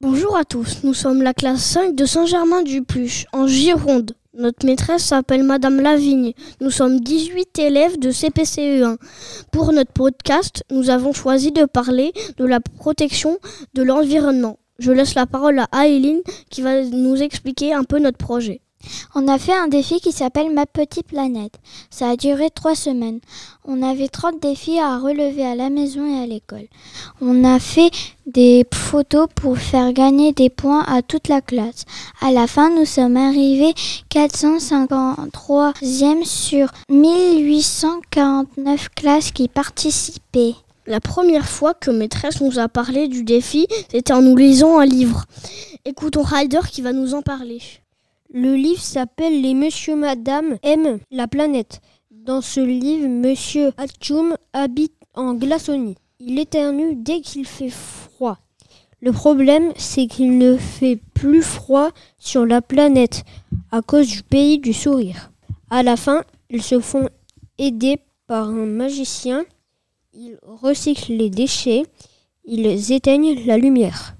Bonjour à tous, nous sommes la classe 5 de Saint-Germain-du-Pluche, en Gironde. Notre maîtresse s'appelle Madame Lavigne. Nous sommes 18 élèves de CPCE1. Pour notre podcast, nous avons choisi de parler de la protection de l'environnement. Je laisse la parole à Aileen qui va nous expliquer un peu notre projet. On a fait un défi qui s'appelle Ma petite planète. Ça a duré trois semaines. On avait 30 défis à relever à la maison et à l'école. On a fait des photos pour faire gagner des points à toute la classe. À la fin, nous sommes arrivés 453e sur 1849 classes qui participaient. La première fois que maîtresse nous a parlé du défi, c'était en nous lisant un livre. Écoutons Ryder qui va nous en parler. Le livre s'appelle Les Monsieur Madame aiment la planète. Dans ce livre, Monsieur Hatchoum habite en Glaçonnie. Il éternue dès qu'il fait froid. Le problème, c'est qu'il ne fait plus froid sur la planète à cause du pays du sourire. À la fin, ils se font aider par un magicien. Ils recyclent les déchets. Ils éteignent la lumière.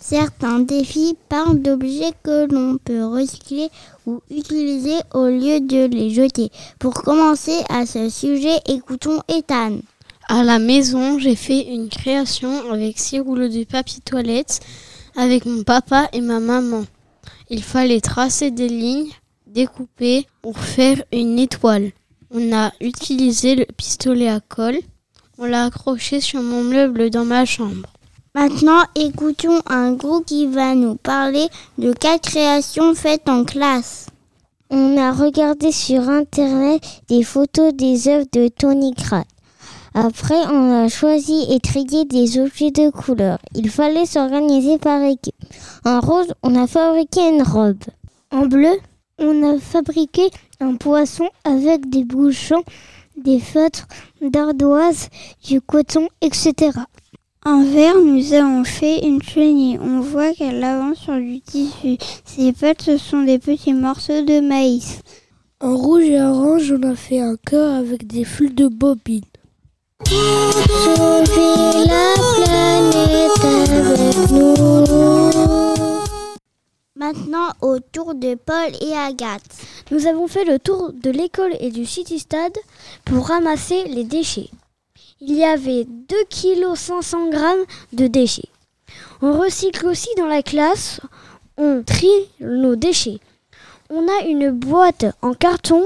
Certains défis parlent d'objets que l'on peut recycler ou utiliser au lieu de les jeter. Pour commencer à ce sujet, écoutons Ethan. À la maison, j'ai fait une création avec six rouleaux de papier toilette avec mon papa et ma maman. Il fallait tracer des lignes, découper pour faire une étoile. On a utilisé le pistolet à colle. On l'a accroché sur mon meuble dans ma chambre. Maintenant, écoutons un groupe qui va nous parler de quatre créations faites en classe. On a regardé sur internet des photos des œuvres de Tony Kratt. Après, on a choisi et trié des objets de couleur. Il fallait s'organiser par équipe. En rose, on a fabriqué une robe. En bleu, on a fabriqué un poisson avec des bouchons, des feutres, d'ardoise, du coton, etc. En vert, nous avons fait une chenille. On voit qu'elle avance sur du tissu. Ses pattes, ce sont des petits morceaux de maïs. En rouge et orange, on a fait un cœur avec des fils de bobine. Paul et Agathe. Nous avons fait le tour de l'école et du City Stade pour ramasser les déchets. Il y avait 2 kg 500 grammes de déchets. On recycle aussi dans la classe, on trie nos déchets. On a une boîte en carton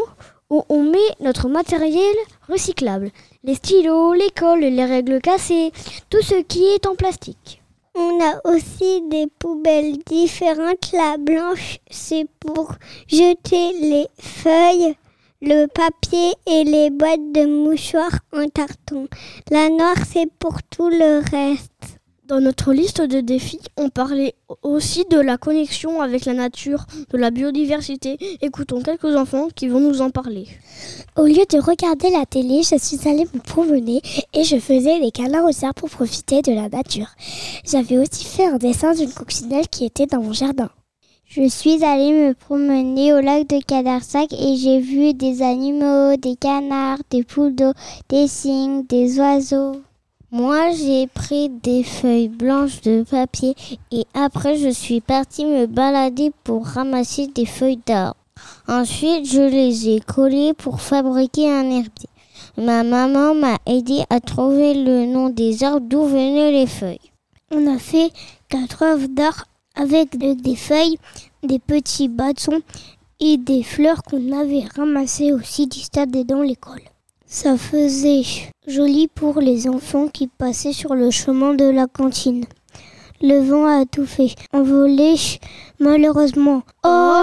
où on met notre matériel recyclable. Les stylos, les cols, les règles cassées, tout ce qui est en plastique. On a aussi des poubelles différentes. La blanche, c'est pour jeter les feuilles, le papier et les boîtes de mouchoirs en carton. La noire, c'est pour tout le reste. Dans notre liste de défis, on parlait aussi de la connexion avec la nature, de la biodiversité. Écoutons quelques enfants qui vont nous en parler. Au lieu de regarder la télé, je suis allée me promener et je faisais des câlins aux arbres pour profiter de la nature. J'avais aussi fait un dessin d'une coccinelle qui était dans mon jardin. Je suis allée me promener au lac de Cadarsac et j'ai vu des animaux, des canards, des poules d'eau, des cygnes, des oiseaux. Moi, j'ai pris des feuilles blanches de papier et après, je suis partie me balader pour ramasser des feuilles d'arbres. Ensuite, je les ai collées pour fabriquer un herbier. Ma maman m'a aidé à trouver le nom des arbres d'où venaient les feuilles. On a fait quatre œuvres d'art avec des feuilles, des petits bâtons et des fleurs qu'on avait ramassées aussi du stade et dans l'école. Ça faisait joli pour les enfants qui passaient sur le chemin de la cantine. Le vent a tout fait envoler malheureusement. Oh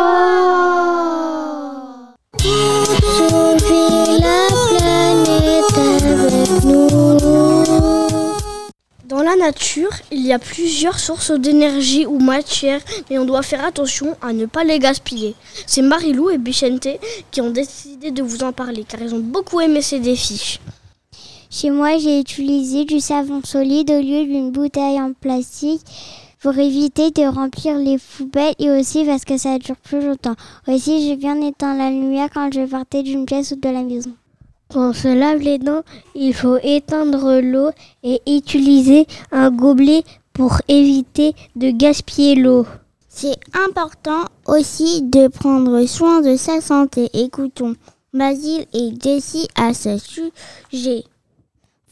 il y a plusieurs sources d'énergie ou matière, mais on doit faire attention à ne pas les gaspiller. C'est Marilou et Bichente qui ont décidé de vous en parler, car ils ont beaucoup aimé ces défis. Chez moi, j'ai utilisé du savon solide au lieu d'une bouteille en plastique. pour éviter de remplir les poubelles et aussi parce que ça dure plus longtemps. Aussi, j'ai bien éteint la lumière quand je partais d'une pièce ou de la maison. Quand on se lave les dents, il faut éteindre l'eau et utiliser un gobelet pour éviter de gaspiller l'eau. C'est important aussi de prendre soin de sa santé. Écoutons Basile et Jessie à ce sujet.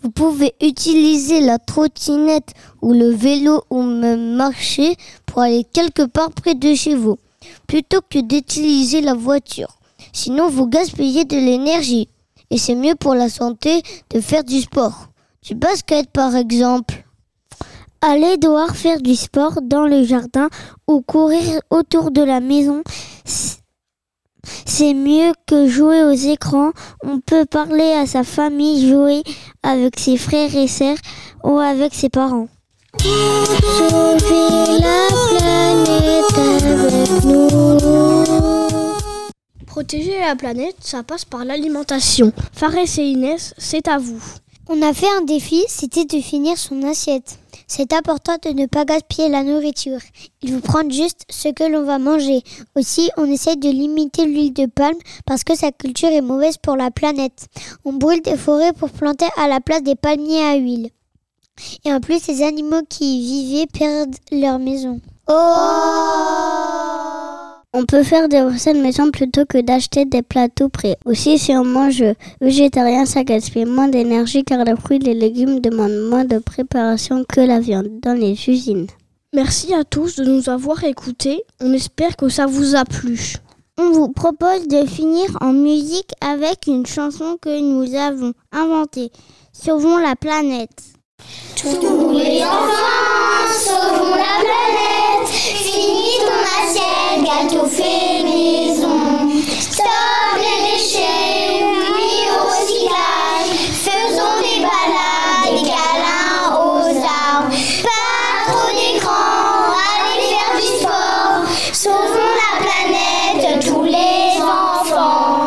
Vous pouvez utiliser la trottinette ou le vélo ou même marcher pour aller quelque part près de chez vous, plutôt que d'utiliser la voiture. Sinon, vous gaspillez de l'énergie. Et c'est mieux pour la santé de faire du sport. Du basket, par exemple. Aller dehors faire du sport dans le jardin ou courir autour de la maison, c'est mieux que jouer aux écrans. On peut parler à sa famille, jouer avec ses frères et sœurs ou avec ses parents. Protéger la planète, ça passe par l'alimentation. Fares et Inès, c'est à vous. On a fait un défi, c'était de finir son assiette. C'est important de ne pas gaspiller la nourriture. Il faut prendre juste ce que l'on va manger. Aussi, on essaie de limiter l'huile de palme parce que sa culture est mauvaise pour la planète. On brûle des forêts pour planter à la place des palmiers à huile. Et en plus, les animaux qui y vivaient perdent leur maison. On peut faire des recettes maison plutôt que d'acheter des plateaux prêts. Aussi, si on mange végétarien, ça gaspille moins d'énergie car les fruits et les légumes demandent moins de préparation que la viande dans les usines. Merci à tous de nous avoir écoutés. On espère que ça vous a plu. On vous propose de finir en musique avec une chanson que nous avons inventée. Sauvons la planète. Tous les enfants, sauvons la planète. Finis ton assiette, gâteau fait maison. Stop les déchets, oui au recyclage. Faisons des balades, des câlins aux arbres. Pas trop d'écran, allez faire du sport. Sauvons la planète, tous les enfants.